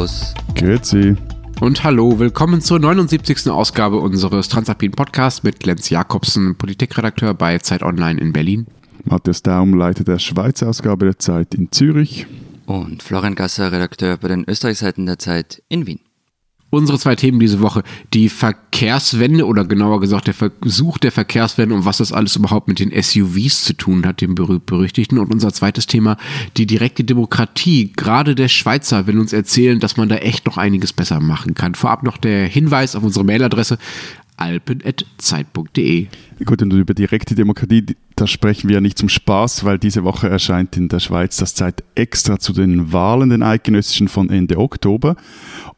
Servus. Grüezi. Und hallo, willkommen zur 79. Ausgabe unseres Transalpin Podcasts mit Lenz Jakobsen, Politikredakteur bei Zeit Online in Berlin. Matthias Daum, Leiter der Schweizer Ausgabe der Zeit in Zürich. Und Florian Gasser, Redakteur bei den Österreichseiten der Zeit in Wien. Unsere zwei Themen diese Woche, die Verkehrswende oder genauer gesagt der Versuch der Verkehrswende und was das alles überhaupt mit den SUVs zu tun hat, dem berühmt-berüchtigten. Und unser zweites Thema, die direkte Demokratie. Gerade der Schweizer will uns erzählen, dass man da echt noch einiges besser machen kann. Vorab noch der Hinweis auf unsere Mailadresse alpen.zeit.de. Gut, und über direkte Demokratie, da sprechen wir ja nicht zum Spaß, weil diese Woche erscheint in der Schweiz das Zeit extra zu den Wahlen, den eidgenössischen von Ende Oktober.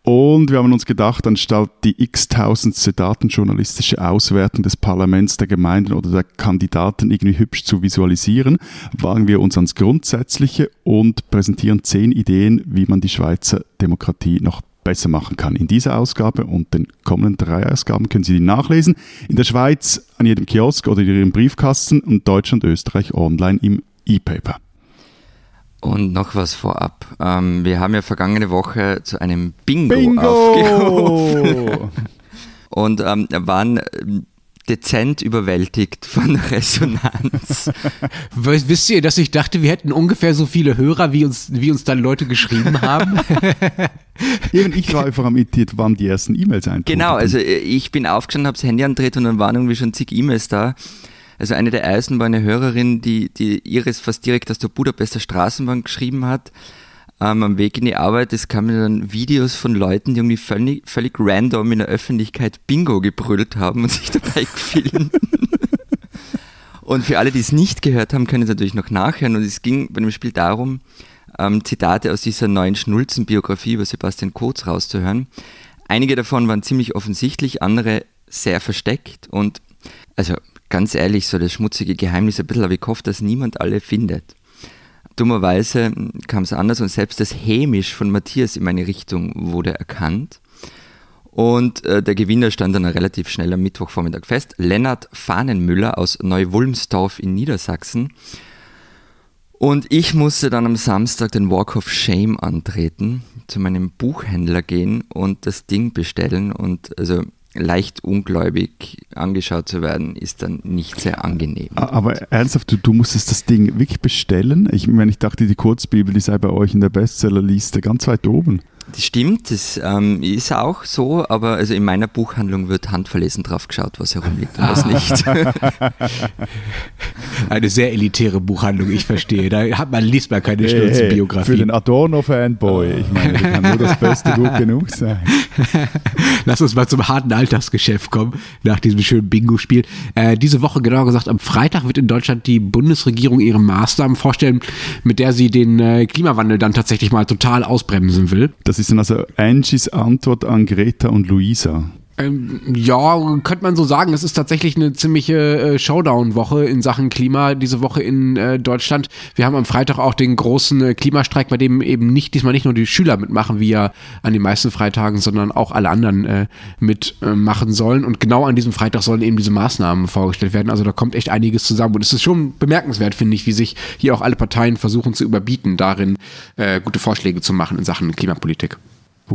Und wir haben uns gedacht, anstatt die x-tausendste datenjournalistische Auswertung des Parlaments, der Gemeinden oder der Kandidaten irgendwie hübsch zu visualisieren, wagen wir uns ans Grundsätzliche und präsentieren zehn Ideen, wie man die Schweizer Demokratie noch besser machen kann. In dieser Ausgabe und den kommenden drei Ausgaben können Sie die nachlesen. In der Schweiz an jedem Kiosk oder in Ihrem Briefkasten und Deutschland, Österreich online im E-Paper. Und noch was vorab. Ähm, wir haben ja vergangene Woche zu einem Bingo, Bingo! aufgerufen. Und ähm, waren dezent überwältigt von Resonanz. Wisst ihr, dass ich dachte, wir hätten ungefähr so viele Hörer, wie uns, wie uns dann Leute geschrieben haben? Eben, ich war einfach am irritiert, wann die ersten E-Mails eintrudeln. Genau, also äh, ich bin aufgestanden, habe das Handy andreht und dann waren irgendwie schon zig E-Mails da. Also eine der ersten war eine Hörerin, die, die ihres fast direkt aus der Budapester Straßenbahn geschrieben hat ähm, am Weg in die Arbeit, es kamen dann Videos von Leuten, die irgendwie völlig, völlig random in der Öffentlichkeit Bingo gebrüllt haben und sich dabei gefilmt. und für alle, die es nicht gehört haben, können es natürlich noch nachhören. Und es ging bei dem Spiel darum, ähm, Zitate aus dieser neuen Schnulzen-Biografie über Sebastian Kurz rauszuhören. Einige davon waren ziemlich offensichtlich, andere sehr versteckt. Und also ganz ehrlich, so das schmutzige Geheimnis ein bisschen, aber ich hoffe, dass niemand alle findet. Dummerweise kam es anders und selbst das Hämisch von Matthias in meine Richtung wurde erkannt. Und äh, der Gewinner stand dann relativ schnell am Mittwochvormittag fest. Lennart Fahnenmüller aus Neuwulmsdorf in Niedersachsen. Und ich musste dann am Samstag den Walk of Shame antreten, zu meinem Buchhändler gehen und das Ding bestellen. Und also leicht ungläubig angeschaut zu werden, ist dann nicht sehr angenehm. Aber ernsthaft, du, du musstest das Ding wirklich bestellen? Ich meine, ich dachte, die Kurzbibel, die sei bei euch in der Bestsellerliste ganz weit oben. Das stimmt, das ähm, ist auch so, aber also in meiner Buchhandlung wird handverlesen drauf geschaut, was herumliegt und was nicht. Eine sehr elitäre Buchhandlung, ich verstehe. Da hat man, liest man keine hey, Biografie. Für den Adorno-Fanboy, ich meine, da kann nur das Beste gut genug sein. Lass uns mal zum harten Alltagsgeschäft kommen, nach diesem schönen Bingo-Spiel. Äh, diese Woche, genauer gesagt, am Freitag wird in Deutschland die Bundesregierung ihre Maßnahmen vorstellen, mit der sie den äh, Klimawandel dann tatsächlich mal total ausbremsen will. Das ist dann also Angies Antwort an Greta und Luisa. Ähm, ja, könnte man so sagen. Es ist tatsächlich eine ziemliche äh, Showdown-Woche in Sachen Klima diese Woche in äh, Deutschland. Wir haben am Freitag auch den großen äh, Klimastreik, bei dem eben nicht diesmal nicht nur die Schüler mitmachen, wie ja an den meisten Freitagen, sondern auch alle anderen mitmachen sollen. Und genau an diesem Freitag sollen eben diese Maßnahmen vorgestellt werden. Also da kommt echt einiges zusammen. Und es ist schon bemerkenswert, finde ich, wie sich hier auch alle Parteien versuchen zu überbieten, darin gute Vorschläge zu machen in Sachen Klimapolitik.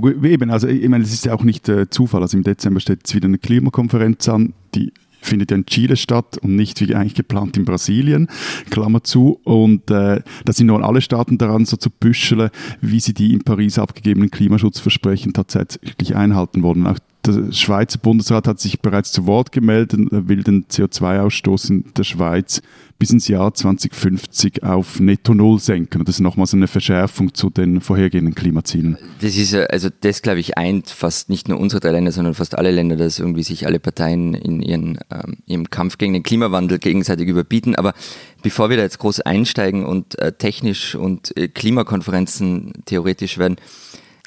Eben, also ich meine, es ist ja auch nicht äh, Zufall. Also im Dezember steht jetzt wieder eine Klimakonferenz an, die findet ja in Chile statt und nicht wie eigentlich geplant in Brasilien, Klammer zu. Und äh, da sind nun alle Staaten daran, so zu büscheln, wie sie die in Paris abgegebenen Klimaschutzversprechen tatsächlich einhalten wollen. Auch der Schweizer Bundesrat hat sich bereits zu Wort gemeldet, und will den CO2-Ausstoß in der Schweiz bis ins Jahr 2050 auf Netto Null senken. das ist nochmals eine Verschärfung zu den vorhergehenden Klimazielen. Das ist, also das glaube ich eint fast nicht nur unsere drei Länder, sondern fast alle Länder, dass irgendwie sich alle Parteien in ihren, ähm, ihrem Kampf gegen den Klimawandel gegenseitig überbieten. Aber bevor wir da jetzt groß einsteigen und äh, technisch und äh, Klimakonferenzen theoretisch werden,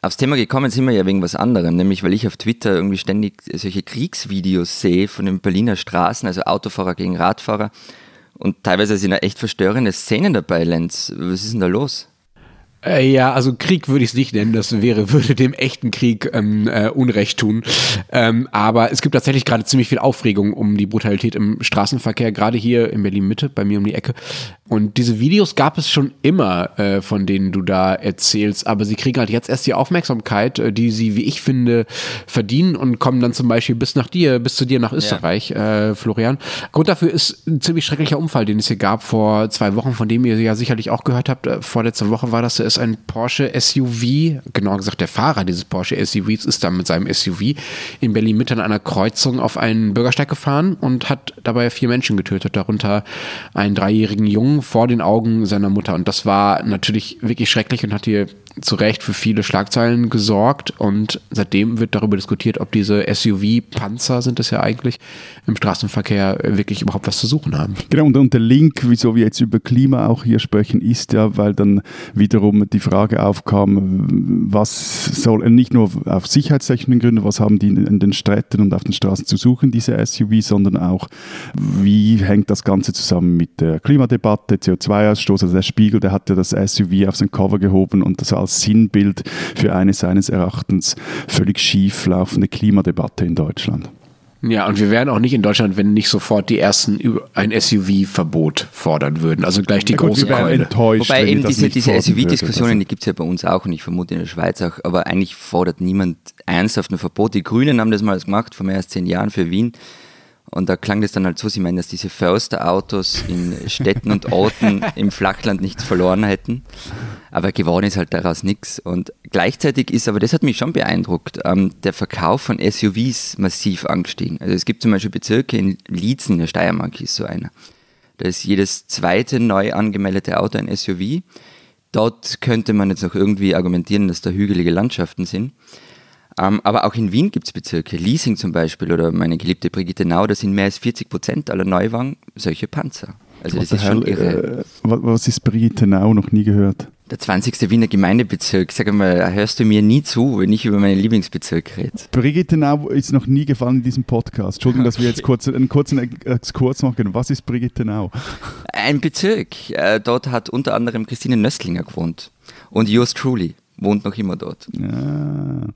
Aufs Thema gekommen sind wir ja wegen was anderem, nämlich weil ich auf Twitter irgendwie ständig solche Kriegsvideos sehe von den Berliner Straßen, also Autofahrer gegen Radfahrer. Und teilweise sind da echt verstörende Szenen dabei, Lenz. Was ist denn da los? Äh, ja, also Krieg würde ich es nicht nennen, das wäre, würde dem echten Krieg ähm, äh, Unrecht tun. Ähm, aber es gibt tatsächlich gerade ziemlich viel Aufregung um die Brutalität im Straßenverkehr, gerade hier in Berlin Mitte, bei mir um die Ecke. Und diese Videos gab es schon immer, äh, von denen du da erzählst, aber sie kriegen halt jetzt erst die Aufmerksamkeit, äh, die sie, wie ich finde, verdienen und kommen dann zum Beispiel bis nach dir, bis zu dir nach Österreich, ja. äh, Florian. Grund dafür ist ein ziemlich schrecklicher Unfall, den es hier gab vor zwei Wochen, von dem ihr ja sicherlich auch gehört habt. Äh, vorletzte Woche war das, da ist ein Porsche SUV, genauer gesagt der Fahrer dieses Porsche SUVs ist dann mit seinem SUV in Berlin-Mitte an einer Kreuzung auf einen Bürgersteig gefahren und hat dabei vier Menschen getötet, darunter einen dreijährigen Jungen vor den Augen seiner Mutter. Und das war natürlich wirklich schrecklich und hat hier zu Recht für viele Schlagzeilen gesorgt und seitdem wird darüber diskutiert, ob diese SUV-Panzer sind es ja eigentlich im Straßenverkehr wirklich überhaupt was zu suchen haben. Genau, und, und der Link, wieso wir jetzt über Klima auch hier sprechen, ist ja, weil dann wiederum die Frage aufkam, was soll nicht nur auf sicherheitstechnischen Gründen, was haben die in den Städten und auf den Straßen zu suchen, diese SUV, sondern auch, wie hängt das Ganze zusammen mit der Klimadebatte, CO2-Ausstoß, also der Spiegel, der hat ja das SUV auf sein Cover gehoben und das als Sinnbild für eine seines Erachtens völlig schief laufende Klimadebatte in Deutschland. Ja, und wir wären auch nicht in Deutschland, wenn nicht sofort die ersten ein SUV-Verbot fordern würden. Also gleich die ja, große gut, Keule. Wobei eben diese, diese SUV-Diskussionen, die gibt es ja bei uns auch und ich vermute in der Schweiz auch, aber eigentlich fordert niemand ernsthaft ein Verbot. Die Grünen haben das mal gemacht, vor mehr als zehn Jahren für Wien. Und da klang das dann halt so, sie meinen, dass diese Försterautos in Städten und Orten im Flachland nichts verloren hätten. Aber geworden ist halt daraus nichts. Und gleichzeitig ist, aber das hat mich schon beeindruckt, ähm, der Verkauf von SUVs massiv angestiegen. Also es gibt zum Beispiel Bezirke in Liezen, in der Steiermark ist so einer. Da ist jedes zweite neu angemeldete Auto ein SUV. Dort könnte man jetzt noch irgendwie argumentieren, dass da hügelige Landschaften sind. Ähm, aber auch in Wien gibt es Bezirke, Leasing zum Beispiel oder meine geliebte Brigitte Nau, da sind mehr als 40 Prozent aller Neuwagen solche Panzer. Also das ist schon irre. Äh, was ist Brigitte Nau? Noch nie gehört. Der 20. Wiener Gemeindebezirk. Sag mal, hörst du mir nie zu, wenn ich über meinen Lieblingsbezirk rede? Brigitte Nau ist noch nie gefallen in diesem Podcast. Entschuldigung, okay. dass wir jetzt kurz, einen kurzen Exkurs machen. Was ist Brigitte Nau? Ein Bezirk. Äh, dort hat unter anderem Christine Nöstlinger gewohnt. Und yours truly wohnt noch immer dort. Ja.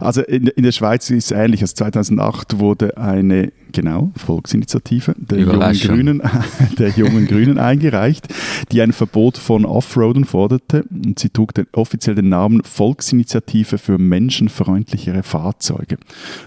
Also in, in, der Schweiz ist es ähnlich. Also 2008 wurde eine, genau, Volksinitiative der jungen, Grünen, der jungen Grünen eingereicht, die ein Verbot von Offroaden forderte. Und sie trug den, offiziell den Namen Volksinitiative für menschenfreundlichere Fahrzeuge.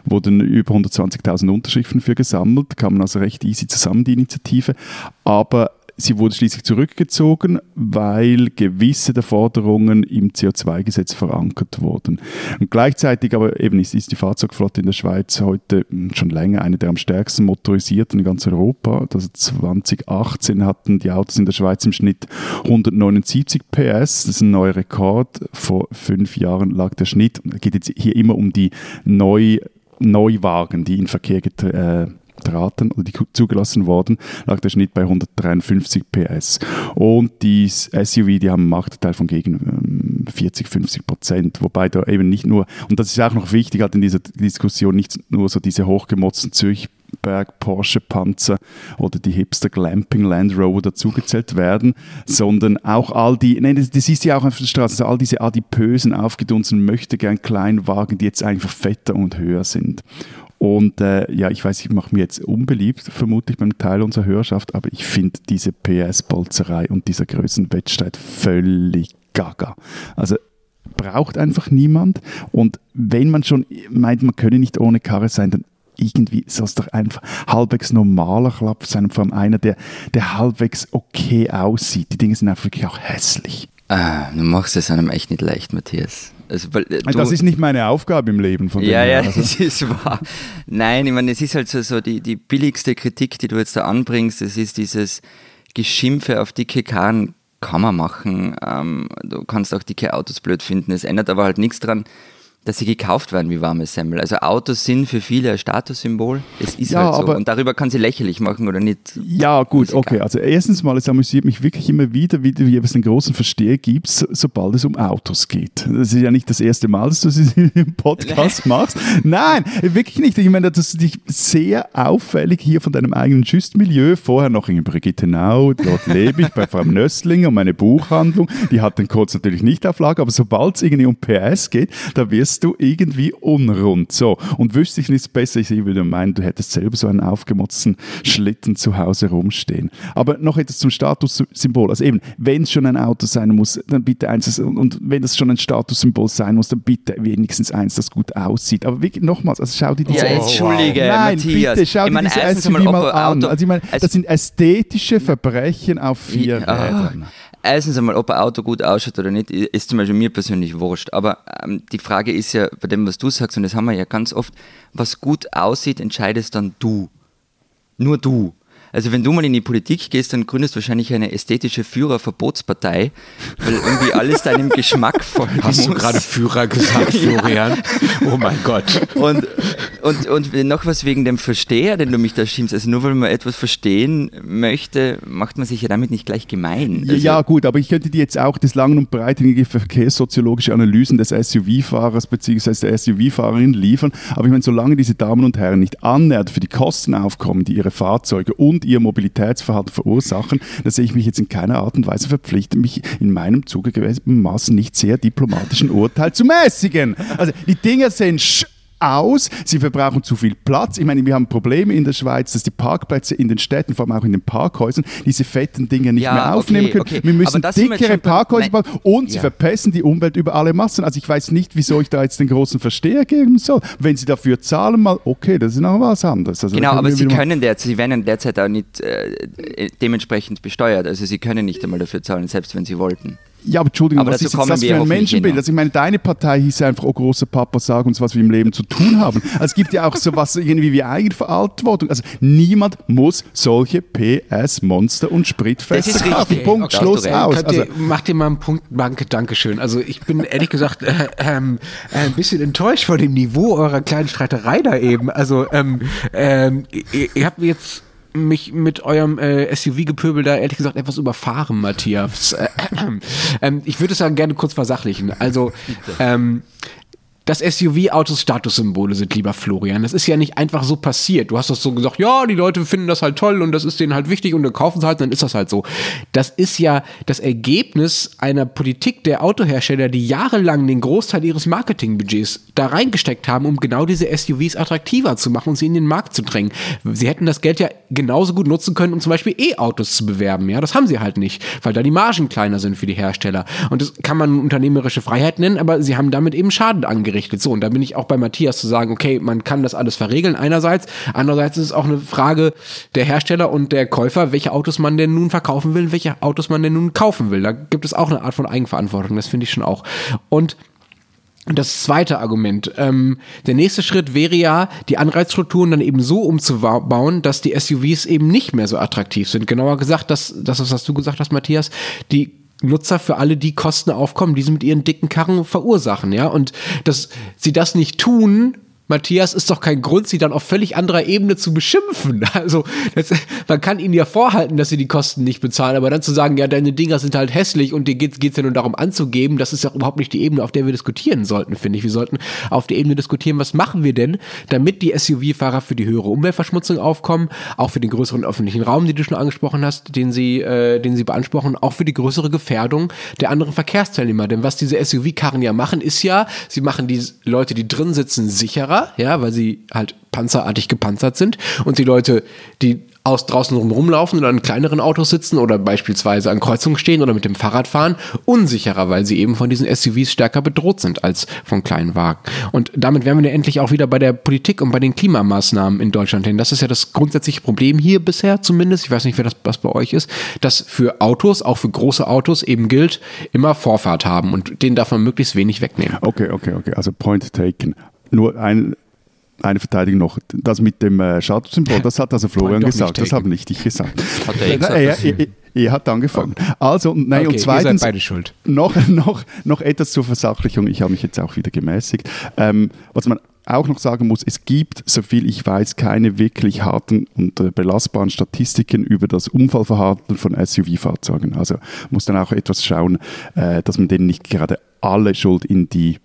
Wurden über 120.000 Unterschriften für gesammelt, kamen also recht easy zusammen, die Initiative. Aber Sie wurde schließlich zurückgezogen, weil gewisse der Forderungen im CO2-Gesetz verankert wurden. Und gleichzeitig aber eben ist, ist, die Fahrzeugflotte in der Schweiz heute schon länger eine der am stärksten motorisierten in ganz Europa. Also 2018 hatten die Autos in der Schweiz im Schnitt 179 PS. Das ist ein neuer Rekord. Vor fünf Jahren lag der Schnitt. Es geht jetzt hier immer um die Neu Neuwagen, die in Verkehr getreten äh, traten oder die zugelassen worden, lag der Schnitt bei 153 PS. Und die SUV, die haben einen Marktanteil von gegen 40, ähm, 50 Prozent, wobei da eben nicht nur, und das ist auch noch wichtig halt in dieser Diskussion, nicht nur so diese hochgemotzten Zürich Berg Porsche Panzer oder die Hipster Glamping Land Rover dazugezählt werden, sondern auch all die, nein, das, das ist ja auch auf der Straße, also all diese adipösen, aufgedunsenen Möchtegern Kleinwagen, die jetzt einfach fetter und höher sind. Und äh, ja, ich weiß, ich mache mir jetzt unbeliebt, vermutlich beim Teil unserer Hörerschaft, aber ich finde diese PS-Bolzerei und dieser Größenwettstreit völlig gaga. Also braucht einfach niemand. Und wenn man schon meint, man könne nicht ohne Karre sein, dann irgendwie soll es doch einfach halbwegs normaler Klapp sein, vor allem einer, der, der halbwegs okay aussieht. Die Dinge sind einfach wirklich auch hässlich. Ah, du machst es einem echt nicht leicht, Matthias. Also, weil, äh, du, das ist nicht meine Aufgabe im Leben von Ja, ja, also. das ist wahr. Nein, ich meine, es ist halt so, so die, die billigste Kritik, die du jetzt da anbringst, es ist dieses Geschimpfe auf dicke Karren, kann man machen. Ähm, du kannst auch dicke Autos blöd finden, es ändert aber halt nichts dran dass sie gekauft werden wie warme Semmel. Also Autos sind für viele ein Statussymbol. Es ist ja, halt so. Und darüber kann sie lächerlich machen oder nicht. Ja, gut, okay. Also erstens mal, es amüsiert mich wirklich immer wieder, wie, wie es einen großen Versteher gibt, sobald es um Autos geht. Das ist ja nicht das erste Mal, dass du es im Podcast machst. Nein, wirklich nicht. Ich meine, das ist dich sehr auffällig hier von deinem eigenen Schüstmilieu. Vorher noch in Brigittenau, dort lebe ich bei Frau Nösslinger und meine Buchhandlung. Die hat den Kurz natürlich nicht auf Lager, aber sobald es irgendwie um PS geht, da wirst wirst du irgendwie unrund. So, und wüsste ich nichts besser, ich würde meinen, du hättest selber so einen aufgemotzten Schlitten zu Hause rumstehen. Aber noch etwas zum Statussymbol. Also eben, wenn es schon ein Auto sein muss, dann bitte eins, und wenn das schon ein Statussymbol sein muss, dann bitte wenigstens eins, das gut aussieht. Aber wirklich, nochmals, also schau dir diese... Ja, entschuldige, Nein, Matthias. bitte, schau ich dir meine, diese erstens SUV mal ein an. Also ich meine, das sind ästhetische Verbrechen auf vier Ja. Rädern. Erstens einmal, ob ein Auto gut ausschaut oder nicht, ist zum Beispiel mir persönlich wurscht. Aber ähm, die Frage ist ja, bei dem, was du sagst, und das haben wir ja ganz oft, was gut aussieht, entscheidest dann du. Nur du. Also wenn du mal in die Politik gehst, dann gründest du wahrscheinlich eine ästhetische Führerverbotspartei, weil irgendwie alles deinem Geschmack folgen Hast du muss. gerade Führer gesagt, Florian? Oh mein Gott. Und, und, und noch was wegen dem Versteher, den du mich da schimpfst. Also nur weil man etwas verstehen möchte, macht man sich ja damit nicht gleich gemein. Also, ja, gut, aber ich könnte dir jetzt auch das lang und breitige verkehrssoziologische Analysen des SUV-Fahrers bzw. der SUV-Fahrerin liefern. Aber ich meine, solange diese Damen und Herren nicht annähernd für die Kosten aufkommen, die ihre Fahrzeuge und ihr Mobilitätsverhalten verursachen, da sehe ich mich jetzt in keiner Art und Weise verpflichtet, mich in meinem zugegebenem Maß nicht sehr diplomatischen Urteil zu mäßigen. Also die Dinger sehen sch aus, sie verbrauchen zu viel Platz. Ich meine, wir haben Probleme in der Schweiz, dass die Parkplätze in den Städten, vor allem auch in den Parkhäusern, diese fetten Dinge nicht Ja, mehr aufnehmen okay, können. okay. Wir müssen wir dickere bei- Parkhäuser Nein. bauen und sie Ja. verpesten die Umwelt über alle Massen. Also ich weiß nicht, wieso ich da jetzt den großen Versteher geben soll. Wenn sie dafür zahlen, mal okay, das ist noch was anderes. Also Genau, aber wir sie können derzeit, sie werden derzeit auch nicht äh, dementsprechend besteuert. Also sie können nicht einmal dafür zahlen, selbst wenn sie wollten. Ja, aber Entschuldigung, Aber was ist jetzt das wir für ein Menschenbild? Also ich meine, deine Partei hieß einfach, oh großer Papa, sag uns, was wir im Leben zu tun haben. Also es gibt ja auch sowas irgendwie wie Eigenverantwortung. Also niemand muss solche PS, Monster und Spritfeste ist richtig. kaufen. Punkt, Okay, Schluss, recht. aus. Könnt Also, ihr, macht ihr mal einen Punkt, danke, danke schön. Also ich bin ehrlich gesagt äh, ähm, äh, ein bisschen enttäuscht von dem Niveau eurer kleinen Streiterei da eben. Also ähm, ähm, ihr, ihr habt jetzt mich mit eurem äh, SUV-Gepöbel da ehrlich gesagt etwas überfahren, Matthias. Äh, ähm, ich würde es dann gerne kurz versachlichen. Also ähm, dass SUV-Autos Statussymbole sind, lieber Florian. Das ist ja nicht einfach so passiert. Du hast das so gesagt, ja, die Leute finden das halt toll und das ist denen halt wichtig und dann kaufen sie halt, dann ist das halt so. Das ist ja das Ergebnis einer Politik der Autohersteller, die jahrelang den Großteil ihres Marketingbudgets da reingesteckt haben, um genau diese SUVs attraktiver zu machen und sie in den Markt zu drängen. Sie hätten das Geld ja genauso gut nutzen können, um zum Beispiel E-Autos zu bewerben. Ja, das haben sie halt nicht, weil da die Margen kleiner sind für die Hersteller. Und das kann man unternehmerische Freiheit nennen, aber sie haben damit eben Schaden angerichtet. So, und da bin ich auch bei Matthias zu sagen, okay, man kann das alles verregeln einerseits. Andererseits ist es auch eine Frage der Hersteller und der Käufer, welche Autos man denn nun verkaufen will, welche Autos man denn nun kaufen will. Da gibt es auch eine Art von Eigenverantwortung. Das finde ich schon auch. Und und das zweite Argument, ähm, der nächste Schritt wäre ja, die Anreizstrukturen dann eben so umzubauen, dass die SUVs eben nicht mehr so attraktiv sind. Genauer gesagt, das, das ist, was du gesagt hast, Matthias, die Nutzer für alle die Kosten aufkommen, die sie mit ihren dicken Karren verursachen, ja. Und dass sie das nicht tun, Matthias, ist doch kein Grund, sie dann auf völlig anderer Ebene zu beschimpfen. Also, das, man kann ihnen ja vorhalten, dass sie die Kosten nicht bezahlen, aber dann zu sagen, ja, deine Dinger sind halt hässlich und dir geht es ja nur darum anzugeben, das ist ja überhaupt nicht die Ebene, auf der wir diskutieren sollten, finde ich. Wir sollten auf der Ebene diskutieren, was machen wir denn, damit die SUV-Fahrer für die höhere Umweltverschmutzung aufkommen, auch für den größeren öffentlichen Raum, den du schon angesprochen hast, den sie, äh, den sie beanspruchen, auch für die größere Gefährdung der anderen Verkehrsteilnehmer. Denn was diese SUV-Karren ja machen, ist ja, sie machen die Leute, die drin sitzen, sicherer, ja, weil sie halt panzerartig gepanzert sind und die Leute, die aus draußen rumlaufen oder in kleineren Autos sitzen oder beispielsweise an Kreuzungen stehen oder mit dem Fahrrad fahren, unsicherer, weil sie eben von diesen SUVs stärker bedroht sind als von kleinen Wagen. Und damit wären wir ja endlich auch wieder bei der Politik und bei den Klimamaßnahmen in Deutschland hin. Das ist ja das grundsätzliche Problem hier bisher zumindest. Ich weiß nicht, wer das was bei euch ist, dass für Autos, auch für große Autos eben gilt, immer Vorfahrt haben und den darf man möglichst wenig wegnehmen. okay, okay, okay. Also Point taken. Nur ein, eine Verteidigung noch. Das mit dem äh, Statussymbol, das hat also Florian gesagt, das habe nicht ich gesagt. Hat er gesagt, er, er, er, hat angefangen. Also, und, nein, Okay, und zweitens, noch, noch, noch etwas zur Versachlichung. Ich habe mich jetzt auch wieder gemäßigt. Ähm, was man auch noch sagen muss, es gibt, soviel ich weiß, keine wirklich harten und äh, belastbaren Statistiken über das Unfallverhalten von SUV-Fahrzeugen. Also muss dann auch etwas schauen, äh, dass man denen nicht gerade alle Schuld in die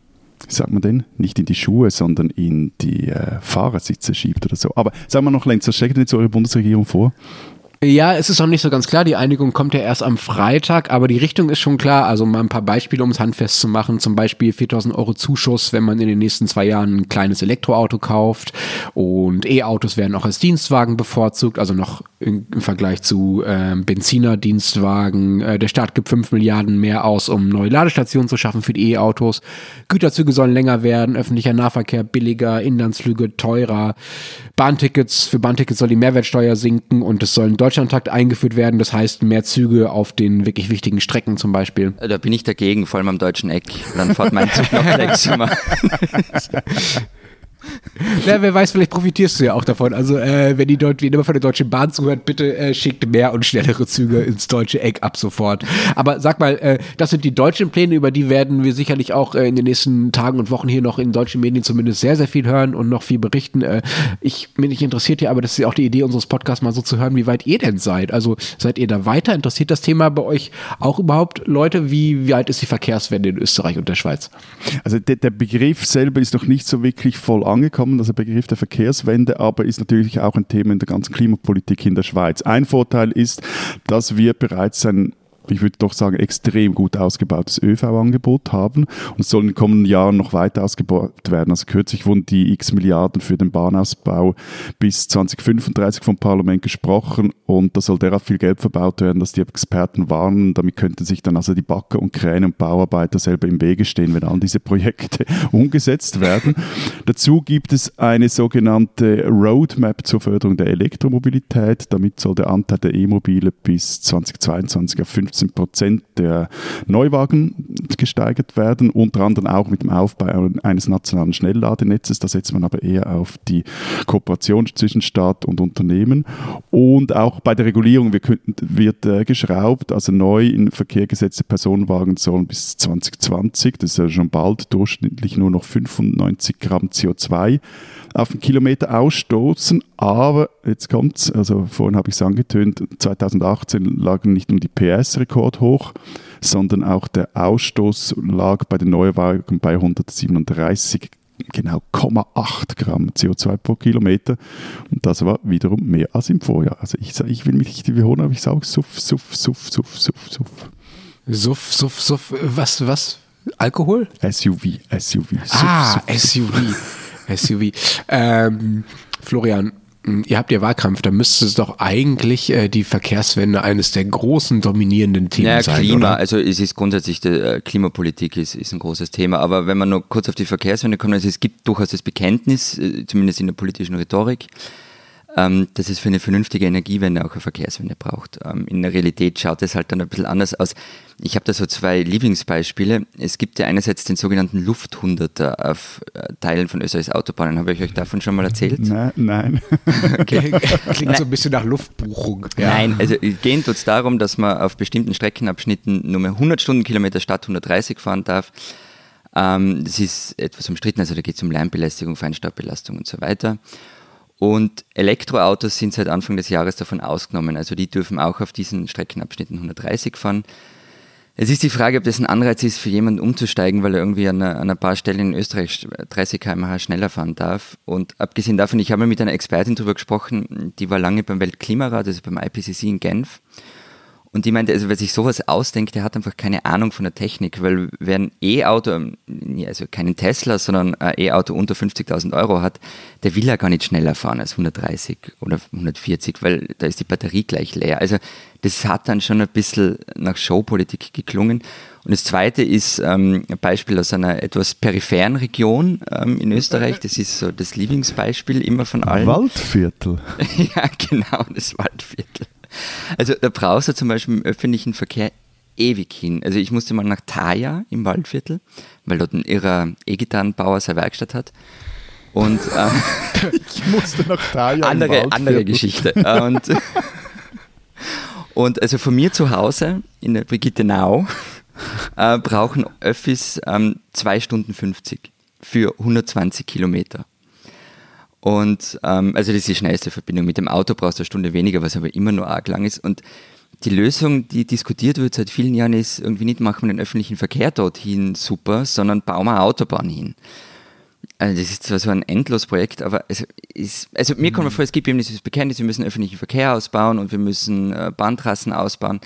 wie sagt man denn, nicht in die Schuhe, sondern in die äh, Fahrersitze schiebt oder so. Aber sagen wir noch, Lenz, was schlägt denn jetzt eure Bundesregierung vor? Ja, es ist noch nicht so ganz klar. Die Einigung kommt ja erst am Freitag, aber die Richtung ist schon klar. Also mal ein paar Beispiele, um es handfest zu machen. Zum Beispiel 4000 Euro Zuschuss, wenn man in den nächsten zwei Jahren ein kleines Elektroauto kauft. Und E-Autos werden auch als Dienstwagen bevorzugt, also noch im Vergleich zu äh, Benziner-Dienstwagen. Äh, der Staat gibt 5 Milliarden mehr aus, um neue Ladestationen zu schaffen für die E-Autos. Güterzüge sollen länger werden, öffentlicher Nahverkehr billiger, Inlandsflüge teurer. Bahntickets, für Bahntickets soll die Mehrwertsteuer sinken und es sollen Deutschlandtakt eingeführt werden. Das heißt, mehr Züge auf den wirklich wichtigen Strecken zum Beispiel. Da bin ich dagegen, vor allem am deutschen Eck. Dann fährt mein Zug noch langsamer. Ja, wer weiß, vielleicht profitierst du ja auch davon. Also, äh, wenn die Deut wenn jemand von der Deutschen Bahn zuhört, bitte äh, schickt mehr und schnellere Züge ins deutsche Eck ab sofort. Aber sag mal, äh, das sind die deutschen Pläne, über die werden wir sicherlich auch äh, in den nächsten Tagen und Wochen hier noch in deutschen Medien zumindest sehr, sehr viel hören und noch viel berichten. Äh, ich mich interessiert ja, aber das ist ja auch die Idee unseres Podcasts, mal so zu hören, wie weit ihr denn seid. Also seid ihr da weiter? Interessiert das Thema bei euch auch überhaupt Leute? Wie weit ist die Verkehrswende in Österreich und der Schweiz? Also der, der Begriff selber ist noch nicht so wirklich voll angekommen, also der Begriff der Verkehrswende, aber ist natürlich auch ein Thema in der ganzen Klimapolitik in der Schweiz. Ein Vorteil ist, dass wir bereits ein ich würde doch sagen, extrem gut ausgebautes ÖV-Angebot haben und soll in den kommenden Jahren noch weiter ausgebaut werden. Also kürzlich wurden die x Milliarden für den Bahnausbau bis 2035 vom Parlament gesprochen und da soll derart viel Geld verbaut werden, dass die Experten warnen, damit könnten sich dann also die Backer und Kräne und Bauarbeiter selber im Wege stehen, wenn all diese Projekte umgesetzt werden. Dazu gibt es eine sogenannte Roadmap zur Förderung der Elektromobilität. Damit soll der Anteil der E-Mobile bis 2022 auf 50 15 Prozent der Neuwagen gesteigert werden, unter anderem auch mit dem Aufbau eines nationalen Schnellladenetzes. Da setzt man aber eher auf die Kooperation zwischen Staat und Unternehmen. Und auch bei der Regulierung wird äh, geschraubt, also neu in Verkehr gesetzte Personenwagen sollen bis 2020, das ist ja schon bald, durchschnittlich nur noch 95 Gramm CO2 auf den Kilometer ausstoßen. Aber jetzt kommt's, also vorhin habe ich es angetönt, 2018 lagen nicht nur die PS-Rekord hoch, sondern auch der Ausstoß lag bei den Neuwagen bei 137 genau 0,8 Gramm CO2 pro Kilometer. Und das war wiederum mehr als im Vorjahr. Also ich, ich will mich nicht wiederholen, aber ich sage Suff, Suff, Suff, Suff, Suff, Suff. Suff, Suff, Suff, was, was? Alkohol? SUV, SUV. Suff, ah, Suff, SUV. SUV. Ähm, Florian, hm, ihr habt ja Wahlkampf, da müsste es doch eigentlich äh, die Verkehrswende eines der großen dominierenden Themen naja, sein. Klima, oder? also es ist grundsätzlich die äh, Klimapolitik ist, ist ein großes Thema. Aber wenn man nur kurz auf die Verkehrswende kommt, also es gibt durchaus das Bekenntnis, äh, zumindest in der politischen Rhetorik, dass es für eine vernünftige Energiewende auch eine Verkehrswende braucht. Ähm, in der Realität schaut es halt dann ein bisschen anders aus. Ich habe da so zwei Lieblingsbeispiele. Es gibt ja einerseits den sogenannten Lufthunderter auf äh, Teilen von Österreichs Autobahnen. Habe ich euch davon schon mal erzählt? Nein. nein. Okay. Klingt so ein bisschen nach Luftbuchung. Ja. Nein, also gehen tut es darum, dass man auf bestimmten Streckenabschnitten nur mehr 100 Stundenkilometer statt 130 fahren darf. Ähm, das ist etwas umstritten, also da geht es um Lärmbelästigung, Feinstaubbelastung und so weiter. Und Elektroautos sind seit Anfang des Jahres davon ausgenommen. Also die dürfen auch auf diesen Streckenabschnitten 130 fahren. Es ist die Frage, ob das ein Anreiz ist für jemanden umzusteigen, weil er irgendwie an, an ein paar Stellen in Österreich 30 km/h schneller fahren darf. Und abgesehen davon, ich habe mal mit einer Expertin darüber gesprochen, die war lange beim Weltklimarat, also beim IPCC in Genf. Und die meinte, also wer sich sowas ausdenkt, der hat einfach keine Ahnung von der Technik, weil wer ein E-Auto, also keinen Tesla, sondern ein E-Auto unter 50.000 Euro hat, der will ja gar nicht schneller fahren als 130 oder 140, weil da ist die Batterie gleich leer. Also das hat dann schon ein bisschen nach Showpolitik geklungen. Und das zweite ist ähm, ein Beispiel aus einer etwas peripheren Region ähm, in Österreich. Das ist so das Lieblingsbeispiel immer von allen. Waldviertel. ja, genau, das Waldviertel. Also da brauchst du zum Beispiel im öffentlichen Verkehr ewig hin. Also ich musste mal nach Thaya im Waldviertel, weil dort ein irrer E-Gitarrenbauer seine Werkstatt hat. Und ähm, ich musste nach Thaya andere, andere Geschichte. Und, und also von mir zu Hause in der Brigittenau äh, brauchen Öffis ähm, 2 Stunden 50 für 120 Kilometer. Und ähm, also das ist die schnellste Verbindung. Mit dem Auto brauchst du eine Stunde weniger, was aber immer nur arg lang ist. Und die Lösung, die diskutiert wird seit vielen Jahren, ist irgendwie nicht machen wir den öffentlichen Verkehr dorthin super, sondern bauen wir eine Autobahn hin. Also das ist zwar so ein Endlosprojekt, aber es ist, also mir kommt mir vor, es gibt eben dieses Bekenntnis, wir müssen öffentlichen Verkehr ausbauen und wir müssen äh, Bahntrassen ausbauen.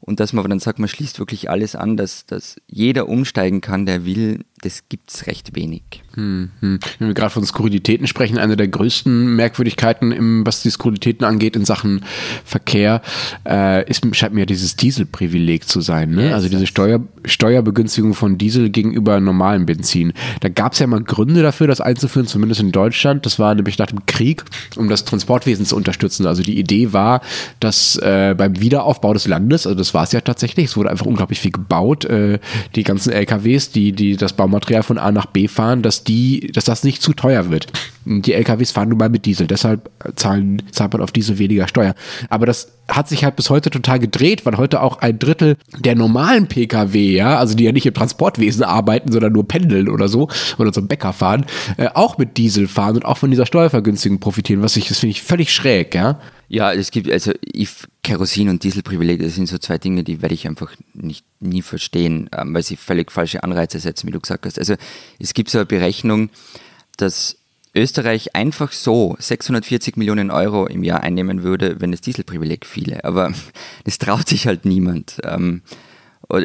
Und dass man aber dann sagt, man schließt wirklich alles an, dass, dass jeder umsteigen kann, der will, das gibt es recht wenig. Hm, hm. Wenn wir gerade von Skurrilitäten sprechen, eine der größten Merkwürdigkeiten, im, was die Skurrilitäten angeht in Sachen Verkehr, äh, ist, scheint mir dieses Dieselprivileg zu sein. Ne? Yes, also diese Steuer, Steuerbegünstigung von Diesel gegenüber normalem Benzin. Da gab es ja mal Gründe dafür, das einzuführen, zumindest in Deutschland. Das war nämlich nach dem Krieg, um das Transportwesen zu unterstützen. Also die Idee war, dass äh, beim Wiederaufbau des Landes, also das war es ja tatsächlich, es wurde einfach unglaublich viel gebaut, äh, die ganzen LKWs, die, die das Baumaterial Material von A nach B fahren, dass die, dass das nicht zu teuer wird. Die LKWs fahren nun mal mit Diesel, deshalb zahlen, zahlt man auf Diesel weniger Steuer. Aber das hat sich halt bis heute total gedreht, weil heute auch ein Drittel der normalen Pkw, ja, also die ja nicht im Transportwesen arbeiten, sondern nur pendeln oder so oder zum Bäcker fahren, äh, auch mit Diesel fahren und auch von dieser Steuervergünstigung profitieren, was ich, das finde ich völlig schräg, ja. Ja, es gibt, also ich, Kerosin und Dieselprivileg, das sind so zwei Dinge, die werde ich einfach nicht, nie verstehen, ähm, weil sie völlig falsche Anreize setzen, wie du gesagt hast. Also es gibt so eine Berechnung, dass Österreich einfach so 640 Millionen Euro im Jahr einnehmen würde, wenn das Dieselprivileg fiele. Aber das traut sich halt niemand. Ähm,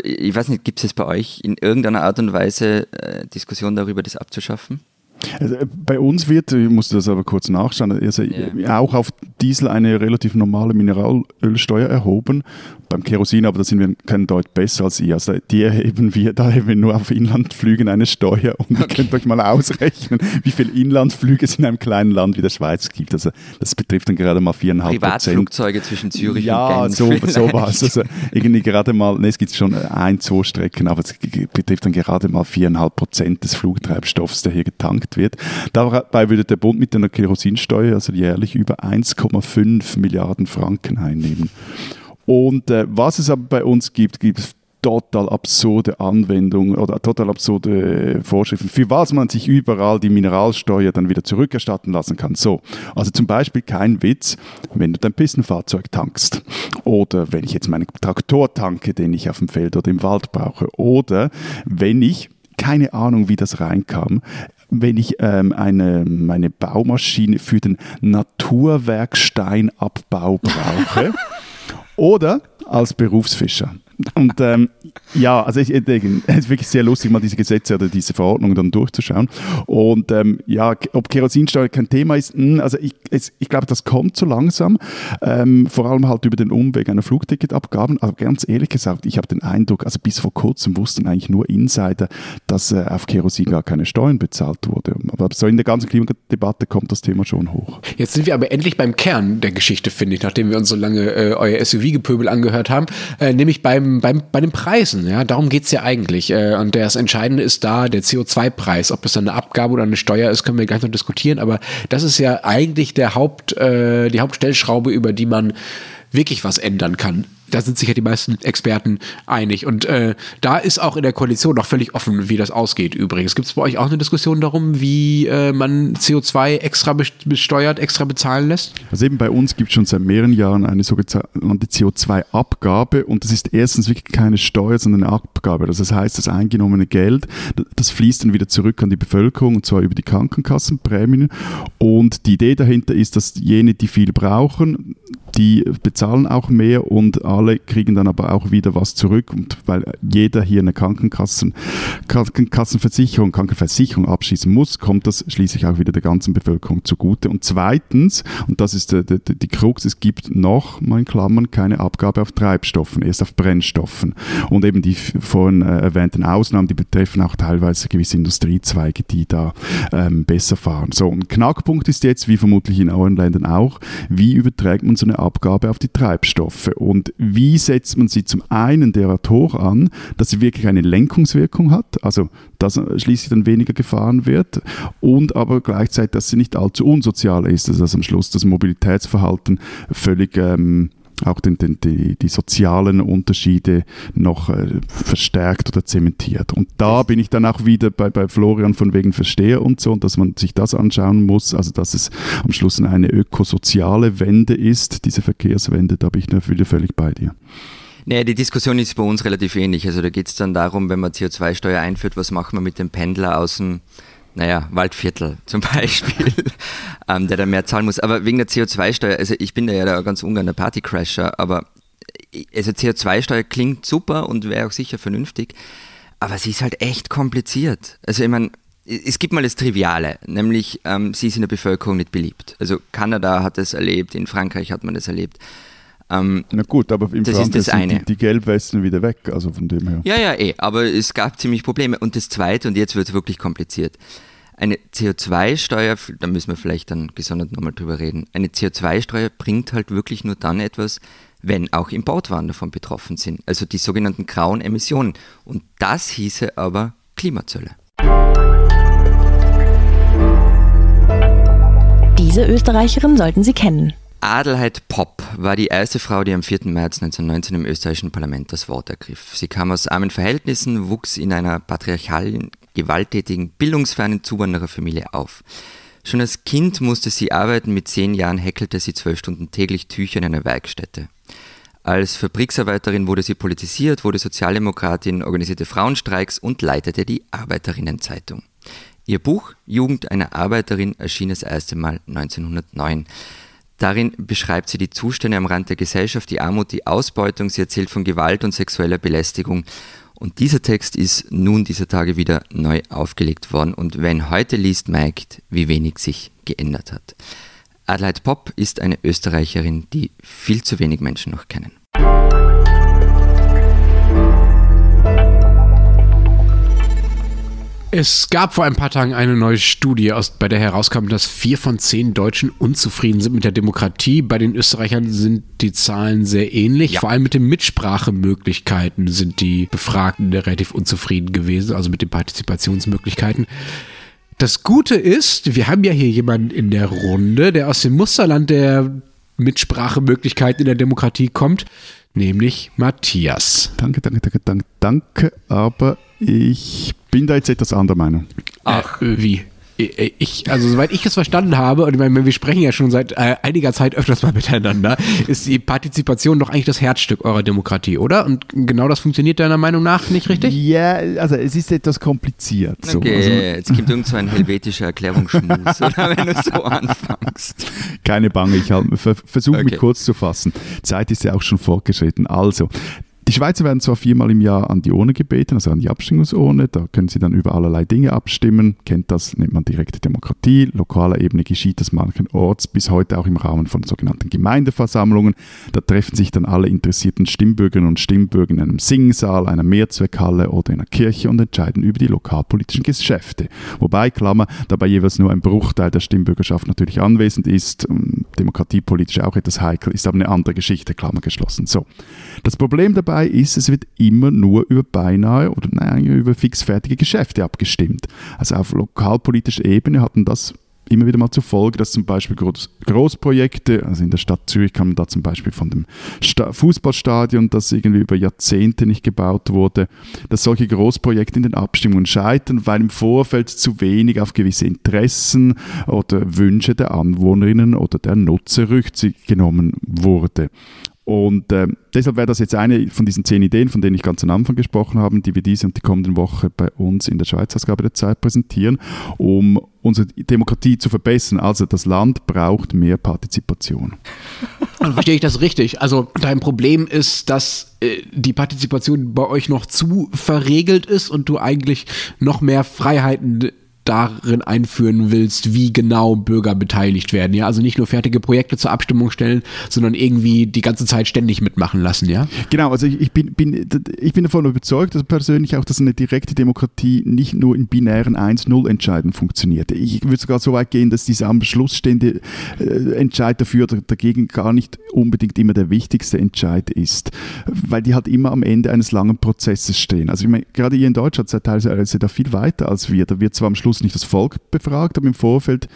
ich weiß nicht, gibt es bei euch in irgendeiner Art und Weise äh, Diskussion darüber, das abzuschaffen? Also äh, bei uns wird, ich musste das aber kurz nachschauen, also yeah. auch auf Diesel eine relativ normale Mineralölsteuer erhoben. Beim Kerosin, aber da sind wir kein Deut besser als ihr. Also die erheben wir, da erheben wir nur auf Inlandflügen eine Steuer und okay. ihr könnt euch mal ausrechnen, wie viele Inlandflüge es in einem kleinen Land wie der Schweiz gibt. Also das betrifft dann gerade mal viereinhalb Prozent. Privatflugzeuge zwischen Zürich ja, und Genf. Ja, so, so was. Also irgendwie gerade mal, ne, es gibt schon ein, zwei Strecken, aber es betrifft dann gerade mal viereinhalb Prozent des Flugtreibstoffs, der hier getankt wird. Dabei würde der Bund mit einer Kerosinsteuer also jährlich über 1,5 Milliarden Franken einnehmen. Und äh, was es aber bei uns gibt, gibt es total absurde Anwendungen oder total absurde Vorschriften, für was man sich überall die Mineralsteuer dann wieder zurückerstatten lassen kann. So, also zum Beispiel kein Witz, wenn du dein Pistenfahrzeug tankst oder wenn ich jetzt meinen Traktor tanke, den ich auf dem Feld oder im Wald brauche oder wenn ich keine Ahnung, wie das reinkam wenn ich ähm, eine, meine Baumaschine für den Naturwerksteinabbau brauche oder als Berufsfischer. Und ähm, ja, also ich, ich, es ist wirklich sehr lustig, mal diese Gesetze oder diese Verordnungen dann durchzuschauen. Und ähm, ja, ob Kerosinsteuer kein Thema ist, mh, hm, also ich, es, ich glaube, das kommt so langsam, ähm, vor allem halt über den Umweg einer Flugticketabgaben. Aber ganz ehrlich gesagt, ich habe den Eindruck, also bis vor kurzem wussten eigentlich nur Insider, dass äh, auf Kerosin gar keine Steuern bezahlt wurde. Aber so in der ganzen Klimadebatte kommt das Thema schon hoch. Jetzt sind wir aber endlich beim Kern der Geschichte, finde ich, nachdem wir uns so lange äh, euer SUV-Gepöbel angehört haben, äh, nämlich beim beim, bei den Preisen, ja, darum geht's ja eigentlich. Äh, und das Entscheidende ist da der CO2-Preis. Ob es dann eine Abgabe oder eine Steuer ist, können wir gleich noch diskutieren, aber das ist ja eigentlich der Haupt, äh, die Hauptstellschraube, über die man wirklich was ändern kann da sind sich ja die meisten Experten einig. Und äh, da ist auch in der Koalition noch völlig offen, wie das ausgeht übrigens. Gibt es bei euch auch eine Diskussion darum, wie äh, man CO2 extra besteuert, extra bezahlen lässt? Also eben bei uns gibt es schon seit mehreren Jahren eine sogenannte CO2-Abgabe und das ist erstens wirklich keine Steuer, sondern eine Abgabe. Also das heißt, das eingenommene Geld, das fließt dann wieder zurück an die Bevölkerung und zwar über die Krankenkassenprämien. Und die Idee dahinter ist, dass jene, die viel brauchen, die bezahlen auch mehr und alle kriegen dann aber auch wieder was zurück. Und weil jeder hier eine Krankenkassen, Krankenkassenversicherung, Krankenversicherung abschließen muss, kommt das schließlich auch wieder der ganzen Bevölkerung zugute. Und zweitens, und das ist die, die, die Krux, es gibt noch, mal in Klammern, keine Abgabe auf Treibstoffen, erst auf Brennstoffen. Und eben die vorhin äh, erwähnten Ausnahmen, die betreffen auch teilweise gewisse Industriezweige, die da ähm, besser fahren. So, ein Knackpunkt ist jetzt, wie vermutlich in euren Ländern auch, wie überträgt man so eine Abgabe auf die Treibstoffe und wie setzt man sie zum einen derart hoch an, dass sie wirklich eine Lenkungswirkung hat, also dass schließlich dann weniger gefahren wird und aber gleichzeitig, dass sie nicht allzu unsozial ist, also dass am Schluss das Mobilitätsverhalten völlig ähm, auch den, den, die, die sozialen Unterschiede noch äh, verstärkt oder zementiert. Und da bin ich dann auch wieder bei, bei Florian von wegen Versteher und so, und dass man sich das anschauen muss, also dass es am Schluss eine ökosoziale Wende ist, diese Verkehrswende, da bin ich natürlich völlig bei dir. Nee, die Diskussion ist bei uns relativ ähnlich. Also da geht es dann darum, wenn man CO2-Steuer einführt, was machen wir mit dem Pendler aus dem naja, Waldviertel zum Beispiel, ähm, der da mehr zahlen muss. Aber wegen der CO2-Steuer, also ich bin da ja da ganz ungern der Partycrasher, aber also CO2-Steuer klingt super und wäre auch sicher vernünftig, aber sie ist halt echt kompliziert. Also ich meine, es gibt mal das Triviale, nämlich ähm, sie ist in der Bevölkerung nicht beliebt. Also Kanada hat das erlebt, in Frankreich hat man das erlebt. Ähm, Na gut, aber im das Frankreich ist das sind. Die, die Gelbwesten wieder weg, also von dem her. Ja, ja, eh, aber es gab ziemlich Probleme. Und das Zweite, und jetzt wird es wirklich kompliziert, eine CO2-Steuer, da müssen wir vielleicht dann gesondert nochmal drüber reden, eine CO2-Steuer bringt halt wirklich nur dann etwas, wenn auch Importwaren davon betroffen sind, also die sogenannten grauen Emissionen. Und das hieße aber Klimazölle. Diese Österreicherin sollten Sie kennen. Adelheid Popp war die erste Frau, die am 4. März 1919 im österreichischen Parlament das Wort ergriff. Sie kam aus armen Verhältnissen, wuchs in einer patriarchalen, gewalttätigen, bildungsfernen Zuwandererfamilie auf. Schon als Kind musste sie arbeiten, mit zehn Jahren häkelte sie zwölf Stunden täglich Tücher in einer Werkstätte. Als Fabriksarbeiterin wurde sie politisiert, wurde Sozialdemokratin, organisierte Frauenstreiks und leitete die Arbeiterinnenzeitung. Ihr Buch Jugend einer Arbeiterin erschien das erste Mal 1909. Darin beschreibt sie die Zustände am Rand der Gesellschaft, die Armut, die Ausbeutung. Sie erzählt von Gewalt und sexueller Belästigung. Und dieser Text ist nun dieser Tage wieder neu aufgelegt worden. Und wenn heute liest, merkt, wie wenig sich geändert hat. Adelheid Popp ist eine Österreicherin, die viel zu wenig Menschen noch kennen. Es gab vor ein paar Tagen eine neue Studie, aus, bei der herauskam, dass vier von zehn Deutschen unzufrieden sind mit der Demokratie. Bei den Österreichern sind die Zahlen sehr ähnlich. Ja. Vor allem mit den Mitsprachemöglichkeiten sind die Befragten relativ unzufrieden gewesen, also mit den Partizipationsmöglichkeiten. Das Gute ist, wir haben ja hier jemanden in der Runde, der aus dem Musterland der Mitsprachemöglichkeiten in der Demokratie kommt, nämlich Matthias. Danke, danke, danke, danke, danke, aber ich bin da jetzt etwas anderer Meinung. Ach, wie? ich, also soweit ich es verstanden habe, und ich meine, wir sprechen ja schon seit äh, einiger Zeit öfters mal miteinander, ist die Partizipation doch eigentlich das Herzstück eurer Demokratie, oder? Und genau das funktioniert deiner Meinung nach nicht richtig? Ja, also es ist etwas kompliziert. So. Okay, also, jetzt gibt irgend so ein helvetischer Erklärungsschmus, oder wenn du so anfängst. Keine Bange, ich halt, versuche okay. mich kurz zu fassen. Zeit ist ja auch schon fortgeschritten. Also, die Schweizer werden zwar viermal im Jahr an die Urne gebeten, also an die Abstimmungsurne, da können sie dann über allerlei Dinge abstimmen, kennt das, nennt man direkte Demokratie, lokaler Ebene geschieht das manchenorts, bis heute auch im Rahmen von sogenannten Gemeindeversammlungen, da treffen sich dann alle interessierten Stimmbürgerinnen und Stimmbürger in einem Singsaal, einer Mehrzweckhalle oder in einer Kirche und entscheiden über die lokalpolitischen Geschäfte. Wobei, Klammer, dabei jeweils nur ein Bruchteil der Stimmbürgerschaft natürlich anwesend ist, demokratiepolitisch auch etwas heikel, ist aber eine andere Geschichte, Klammer geschlossen. So. Das Problem dabei dabei ist, es wird immer nur über beinahe oder nein, über fixfertige Geschäfte abgestimmt. Also auf lokalpolitischer Ebene hatten das immer wieder mal zur Folge, dass zum Beispiel Groß Großprojekte, also in der Stadt Zürich kam man da zum Beispiel von dem Sta Fußballstadion, das irgendwie über Jahrzehnte nicht gebaut wurde, dass solche Großprojekte in den Abstimmungen scheitern, weil im Vorfeld zu wenig auf gewisse Interessen oder Wünsche der Anwohnerinnen oder der Nutzer Rücksicht genommen wurde. Und äh, deshalb wäre das jetzt eine von diesen zehn Ideen, von denen ich ganz am Anfang gesprochen habe, die wir diese und die kommenden Woche bei uns in der Schweiz-Ausgabe der Zeit präsentieren, um unsere Demokratie zu verbessern. Also das Land braucht mehr Partizipation. Und verstehe ich das richtig? Also dein Problem ist, dass äh, die Partizipation bei euch noch zu verregelt ist und du eigentlich noch mehr Freiheiten darin einführen willst, wie genau Bürger beteiligt werden. Ja, also nicht nur fertige Projekte zur Abstimmung stellen, sondern irgendwie die ganze Zeit ständig mitmachen lassen. Ja, genau. Also ich bin, bin, ich bin davon überzeugt, dass persönlich auch, dass eine direkte Demokratie nicht nur in binären 1-0-Entscheiden funktioniert. Ich würde sogar so weit gehen, dass dieser am Schluss stehende äh, Entscheid dafür oder dagegen gar nicht unbedingt immer der wichtigste Entscheid ist, weil die halt immer am Ende eines langen Prozesses stehen. Also ich meine, gerade hier in Deutschland seid teilweise da viel weiter als wir. Da wird zwar am Schluss Schluss nicht das Volk befragt, aber im Vorfeld,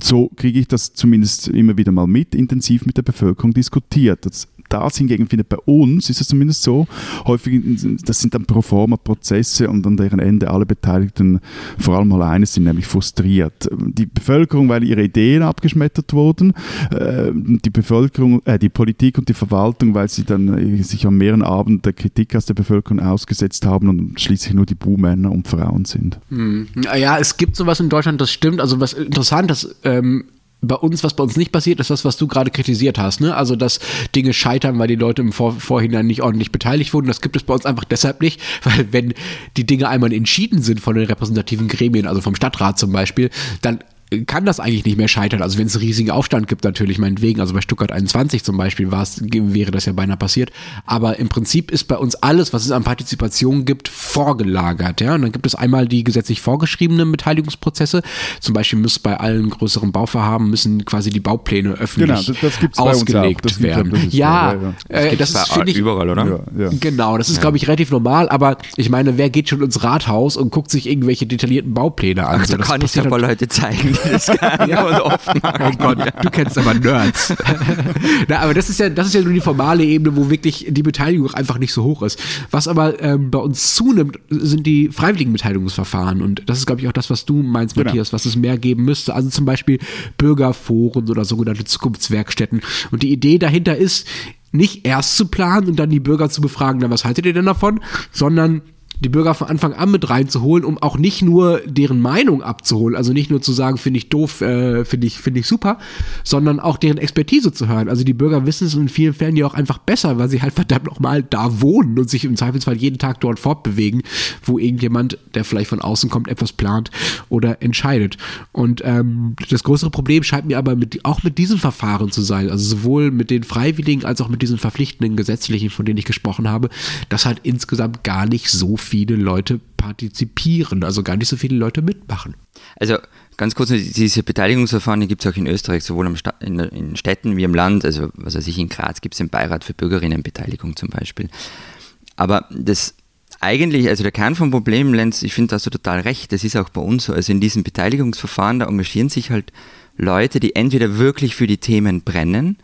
so kriege ich das zumindest immer wieder mal mit, intensiv mit der Bevölkerung diskutiert. Das das hingegen findet bei uns, ist es zumindest so, häufig, das sind dann Proforma-Prozesse und an deren Ende alle Beteiligten vor allem mal eines sind, nämlich frustriert. Die Bevölkerung, weil ihre Ideen abgeschmettert wurden, äh, die Bevölkerung, äh, die Politik und die Verwaltung, weil sie dann äh, sich an mehreren Abenden der Kritik aus der Bevölkerung ausgesetzt haben und schließlich nur die Buhmänner und Frauen sind. Hm. Ja, es gibt sowas in Deutschland, das stimmt. Also was interessant ist, ähm, bei uns, was bei uns nicht passiert, ist das, was du gerade kritisiert hast. Ne? Also, dass Dinge scheitern, weil die Leute im Vor Vorhinein nicht ordentlich beteiligt wurden. Das gibt es bei uns einfach deshalb nicht, weil wenn die Dinge einmal entschieden sind von den repräsentativen Gremien, also vom Stadtrat zum Beispiel, dann kann das eigentlich nicht mehr scheitern. Also wenn es einen riesigen Aufstand gibt, natürlich meinetwegen, also bei Stuttgart 21 zum Beispiel wäre das ja beinahe passiert. Aber im Prinzip ist bei uns alles, was es an Partizipation gibt, vorgelagert. Ja? Und dann gibt es einmal die gesetzlich vorgeschriebenen Beteiligungsprozesse. Zum Beispiel muss bei allen größeren Bauvorhaben müssen quasi die Baupläne öffentlich genau, das, das ausgelegt werden. Das ja, ja, ja. Äh, das, ist ich, überall, oder? Ja, genau, das ist glaube ich relativ normal. Aber ich meine, wer geht schon ins Rathaus und guckt sich irgendwelche detaillierten Baupläne an? Ach, da kann ich ja mal Leute zeigen das ja. und oft Oh Gott, du kennst aber Nerds. Na, aber das ist ja, das ist ja nur die formale Ebene, wo wirklich die Beteiligung einfach nicht so hoch ist. Was aber ähm, bei uns zunimmt, sind die freiwilligen Beteiligungsverfahren. Und das ist, glaube ich, auch das, was du meinst, genau. Matthias, was es mehr geben müsste. Also zum Beispiel Bürgerforen oder sogenannte Zukunftswerkstätten. Und die Idee dahinter ist, nicht erst zu planen und dann die Bürger zu befragen, na, was haltet ihr denn davon, sondern die Bürger von Anfang an mit reinzuholen, um auch nicht nur deren Meinung abzuholen, also nicht nur zu sagen, finde ich doof, äh, finde ich, finde ich super, sondern auch deren Expertise zu hören. Also die Bürger wissen es in vielen Fällen ja auch einfach besser, weil sie halt verdammt nochmal da wohnen und sich im Zweifelsfall jeden Tag dort fortbewegen, wo irgendjemand, der vielleicht von außen kommt, etwas plant oder entscheidet. Und ähm, das größere Problem scheint mir aber mit, auch mit diesem Verfahren zu sein, also sowohl mit den Freiwilligen als auch mit diesen verpflichtenden gesetzlichen, von denen ich gesprochen habe, dass halt insgesamt gar nicht so viel viele Leute partizipieren, also gar nicht so viele Leute mitmachen. Also ganz kurz, diese Beteiligungsverfahren gibt es auch in Österreich, sowohl in, in, Städten wie im Land. Also was weiß ich, in Graz gibt es den Beirat für Bürgerinnenbeteiligung zum Beispiel. Aber das eigentlich, also der Kern vom Problem, Lenz, ich finde, da hast du total recht, das ist auch bei uns so. Also in diesen Beteiligungsverfahren, da engagieren sich halt Leute, die entweder wirklich für die Themen brennen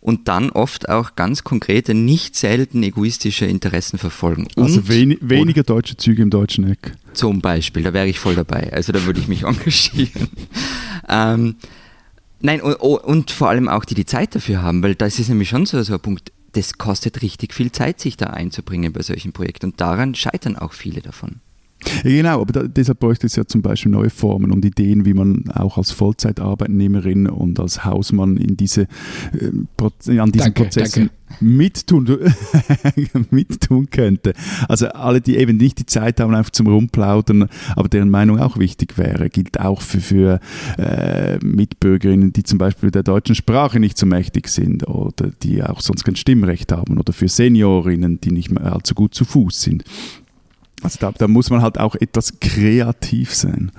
und dann oft auch ganz konkrete, nicht selten egoistische Interessen verfolgen. Also und, also wen, weniger deutsche Züge im deutschen Eck. Zum Beispiel, da wäre ich voll dabei. Also da würde ich mich engagieren. ähm, nein, und, und, vor allem auch die die Zeit dafür haben, weil das ist nämlich schon so, so ein Punkt, das kostet richtig viel Zeit, sich da einzubringen bei solchen Projekten. Und daran scheitern auch viele davon. Ja, genau, aber da, deshalb bräuchte es ja zum Beispiel neue Formen und Ideen, wie man auch als Vollzeitarbeitnehmerin und als Hausmann in diese, äh, an diesen danke, Prozessen danke. Mittun, mittun könnte. Also alle, die eben nicht die Zeit haben, einfach zum Rumplaudern, aber deren Meinung auch wichtig wäre, gilt auch für, für äh, Mitbürgerinnen, die zum Beispiel der deutschen Sprache nicht so mächtig sind oder die auch sonst kein Stimmrecht haben oder für Seniorinnen, die nicht mehr allzu gut zu Fuß sind. Also da, da, muss man halt auch etwas kreativ sein.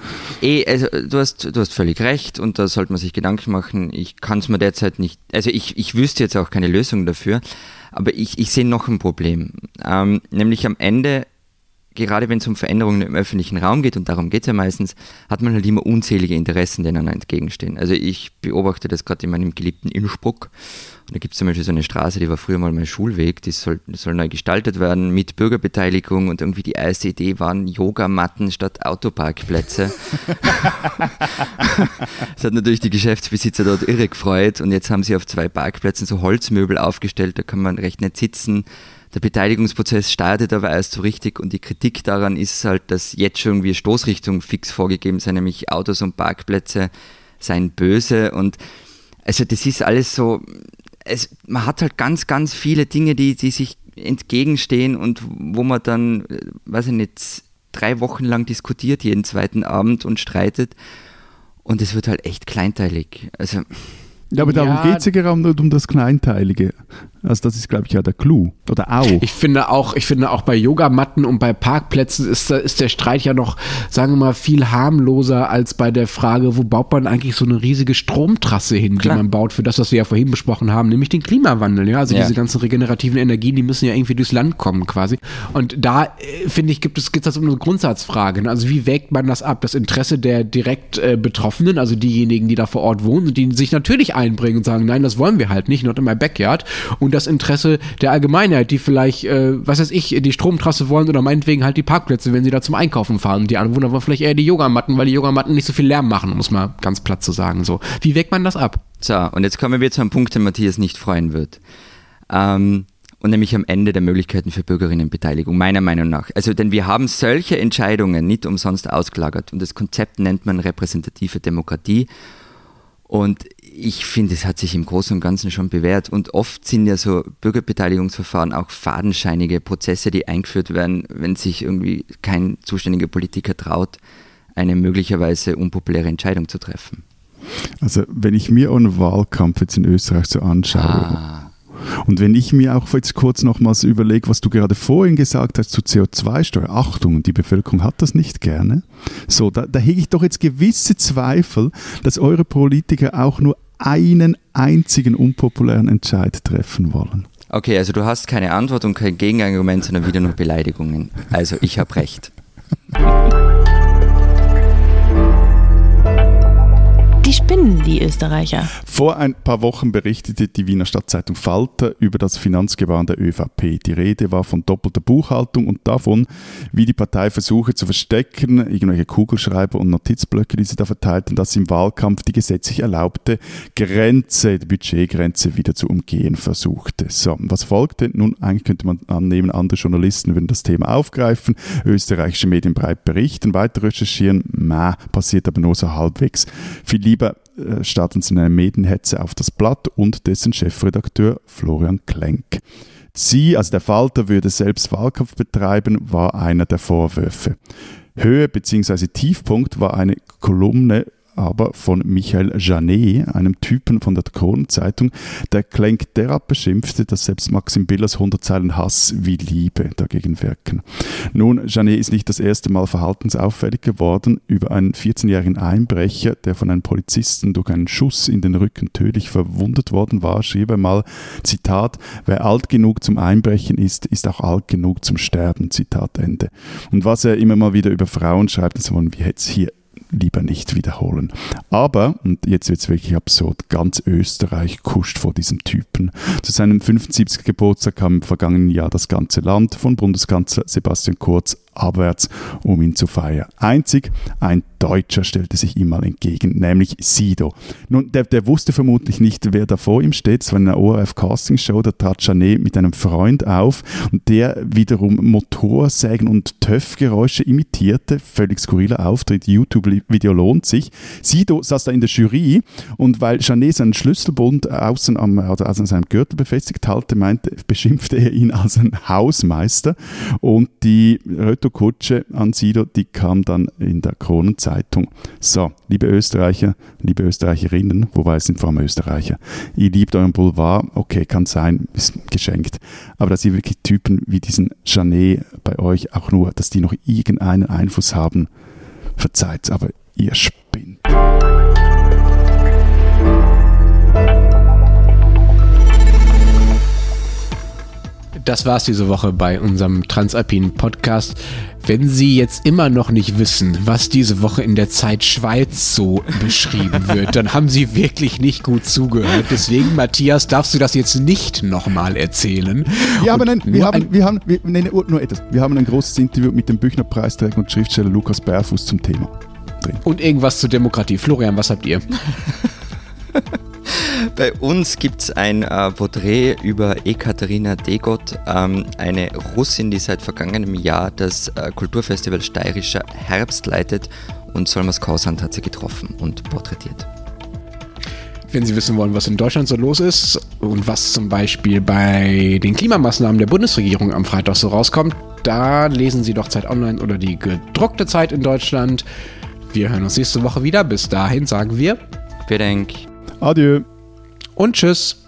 Eh, also du hast, du hast völlig recht und da sollte man sich Gedanken machen. Ich kann es mir derzeit nicht, also ich, ich wüsste jetzt auch keine Lösung dafür, aber ich, ich sehe noch ein Problem. Ähm, nämlich am Ende, gerade wenn es um Veränderungen im öffentlichen Raum geht, und darum geht es ja meistens, hat man halt immer unzählige Interessen, denen entgegenstehen. Also ich beobachte das gerade in meinem geliebten Innsbruck da gibt es zum Beispiel so eine Straße, die war früher mal mein Schulweg, die soll, die soll neu gestaltet werden mit Bürgerbeteiligung und irgendwie die erste Idee waren Yogamatten statt Autoparkplätze. das hat natürlich die Geschäftsbesitzer dort irre gefreut und jetzt haben sie auf zwei Parkplätzen so Holzmöbel aufgestellt, da kann man recht nett sitzen. Der Beteiligungsprozess startet aber erst so richtig und die Kritik daran ist halt, dass jetzt schon irgendwie Stoßrichtung fix vorgegeben sind, nämlich Autos und Parkplätze seien böse und also das ist alles so, es, man hat halt ganz, ganz viele Dinge, die, die sich entgegenstehen und wo man dann, äh, weiß ich nicht, drei Wochen lang diskutiert, jeden zweiten Abend und streitet. Und es wird halt echt kleinteilig. Also ja, aber darum ja, geht es ja gerade um das Kleinteilige. Also das ist, glaube ich, ja der Clou. Oder auch. Ich finde auch, ich finde auch bei Yogamatten und bei Parkplätzen ist, ist der Streit ja noch, sagen wir mal, viel harmloser als bei der Frage, wo baut man eigentlich so eine riesige Stromtrasse hin, Klar. die man baut für das, was wir ja vorhin besprochen haben, nämlich den Klimawandel. Ja, also ja. diese ganzen regenerativen Energien, die müssen ja irgendwie durchs Land kommen quasi. Und da äh, finde ich, gibt es geht das um eine Grundsatzfrage. Also wie wägt man das ab? Das Interesse der direkt äh, Betroffenen, also diejenigen, die da vor Ort wohnen, die sich natürlich einbringen und sagen, nein, das wollen wir halt nicht, not in my backyard. Und und das Interesse der Allgemeinheit, die vielleicht, äh, was weiß ich, die Stromtrasse wollen oder meinetwegen halt die Parkplätze, wenn sie da zum Einkaufen fahren. Die Anwohner wollen vielleicht eher die Yogamatten, weil die Yogamatten nicht so viel Lärm machen, muss man ganz platt zu sagen. So, wie wägt man das ab? So, und jetzt kommen wir zu einem Punkt, den Matthias nicht freuen wird. Ähm, und nämlich am Ende der Möglichkeiten für Bürgerinnenbeteiligung, meiner Meinung nach. Also, denn wir haben solche Entscheidungen nicht umsonst ausgelagert und das Konzept nennt man repräsentative Demokratie. Und ich finde, es hat sich im Großen und Ganzen schon bewährt. Und oft sind ja so Bürgerbeteiligungsverfahren auch fadenscheinige Prozesse, die eingeführt werden, wenn sich irgendwie kein zuständiger Politiker traut, eine möglicherweise unpopuläre Entscheidung zu treffen. Also, wenn ich mir einen Wahlkampf jetzt in Österreich so anschaue, ah und wenn ich mir auch jetzt kurz nochmals überlege, was du gerade vorhin gesagt hast zu CO2-Steuer, Achtung, die Bevölkerung hat das nicht gerne. So, da, da hege ich doch jetzt gewisse Zweifel, dass eure Politiker auch nur einen einzigen unpopulären Entscheid treffen wollen. Okay, also du hast keine Antwort und kein Gegenargument, sondern wieder nur Beleidigungen. Also ich habe recht. spinnen, die Österreicher. Vor ein paar Wochen berichtete die Wiener Stadtzeitung Falter über das Finanzgebaren der ÖVP. Die Rede war von doppelter Buchhaltung und davon, wie die Partei versuche zu verstecken, irgendwelche Kugelschreiber und Notizblöcke, die sie da verteilten, dass sie im Wahlkampf die gesetzlich erlaubte Grenze, die Budgetgrenze wieder zu umgehen versuchte. So, was folgte? Nun, eigentlich könnte man annehmen, andere Journalisten würden das Thema aufgreifen, österreichische Medien breit berichten, weiter recherchieren, na, passiert aber nur so halbwegs. Viel lieber starten Sie eine Medienhetze auf das Blatt und dessen Chefredakteur Florian Klenk. Sie, also der Falter, würde selbst Wahlkampf betreiben, war einer der Vorwürfe. Höhe bzw. Tiefpunkt war eine Kolumne aber von Michael Janet, einem Typen von der Kronenzeitung, der Klenk derart beschimpfte, dass selbst Maxim Billers 100 Zeilen Hass wie Liebe dagegen wirken. Nun, Janet ist nicht das erste Mal verhaltensauffällig geworden. Über einen 14-jährigen Einbrecher, der von einem Polizisten durch einen Schuss in den Rücken tödlich verwundet worden war, schrieb er mal, Zitat, wer alt genug zum Einbrechen ist, ist auch alt genug zum Sterben, Zitat Ende. Und was er immer mal wieder über Frauen schreibt, das wollen wir jetzt hier lieber nicht wiederholen. Aber, und jetzt wird es wirklich absurd, ganz Österreich kuscht vor diesem Typen. Zu seinem 75. Geburtstag kam im vergangenen Jahr das ganze Land von Bundeskanzler Sebastian Kurz abwärts, um ihn zu feiern. Einzig ein Deutscher stellte sich ihm mal entgegen, nämlich Sido. Nun, der, der wusste vermutlich nicht, wer da vor ihm steht. Es war eine ORF Casting Show, da trat Janet mit einem Freund auf und der wiederum Motorsägen und Töffgeräusche imitierte. Völlig skurriler Auftritt, YouTube-Video lohnt sich. Sido saß da in der Jury und weil Janet seinen Schlüsselbund außen am, also an seinem Gürtel befestigt halte, meinte, beschimpfte er ihn als ein Hausmeister und die Retokutsche an Sido, die kam dann in der Kronenzeitung. So, liebe Österreicher, liebe Österreicherinnen, wobei es sind vor allem Österreicher, ihr liebt euren Boulevard, okay, kann sein, ist geschenkt, aber dass ihr wirklich Typen wie diesen Janet bei euch auch nur, dass die noch irgendeinen Einfluss haben, verzeiht, aber ihr spinnt. Das war's diese Woche bei unserem Transalpinen Podcast. Wenn Sie jetzt immer noch nicht wissen, was diese Woche in der Zeit Schweiz so beschrieben wird, dann haben Sie wirklich nicht gut zugehört. Deswegen, Matthias, darfst du das jetzt nicht nochmal erzählen. Ja, aber nein, wir haben, wir haben, wir, nein, nur etwas. Wir haben ein großes Interview mit dem Büchner Preisträger und Schriftsteller Lukas Bärfuß zum Thema. Drin. Und irgendwas zur Demokratie. Florian, was habt ihr? Bei uns gibt es ein äh, Porträt über Ekaterina Degot, ähm, eine Russin, die seit vergangenem Jahr das äh, Kulturfestival Steirischer Herbst leitet und Solmas Kausand hat sie getroffen und porträtiert. Wenn Sie wissen wollen, was in Deutschland so los ist und was zum Beispiel bei den Klimamaßnahmen der Bundesregierung am Freitag so rauskommt, da lesen Sie doch Zeit Online oder die gedruckte Zeit in Deutschland. Wir hören uns nächste Woche wieder. Bis dahin sagen wir. Vielen Dank. Adieu. Und tschüss.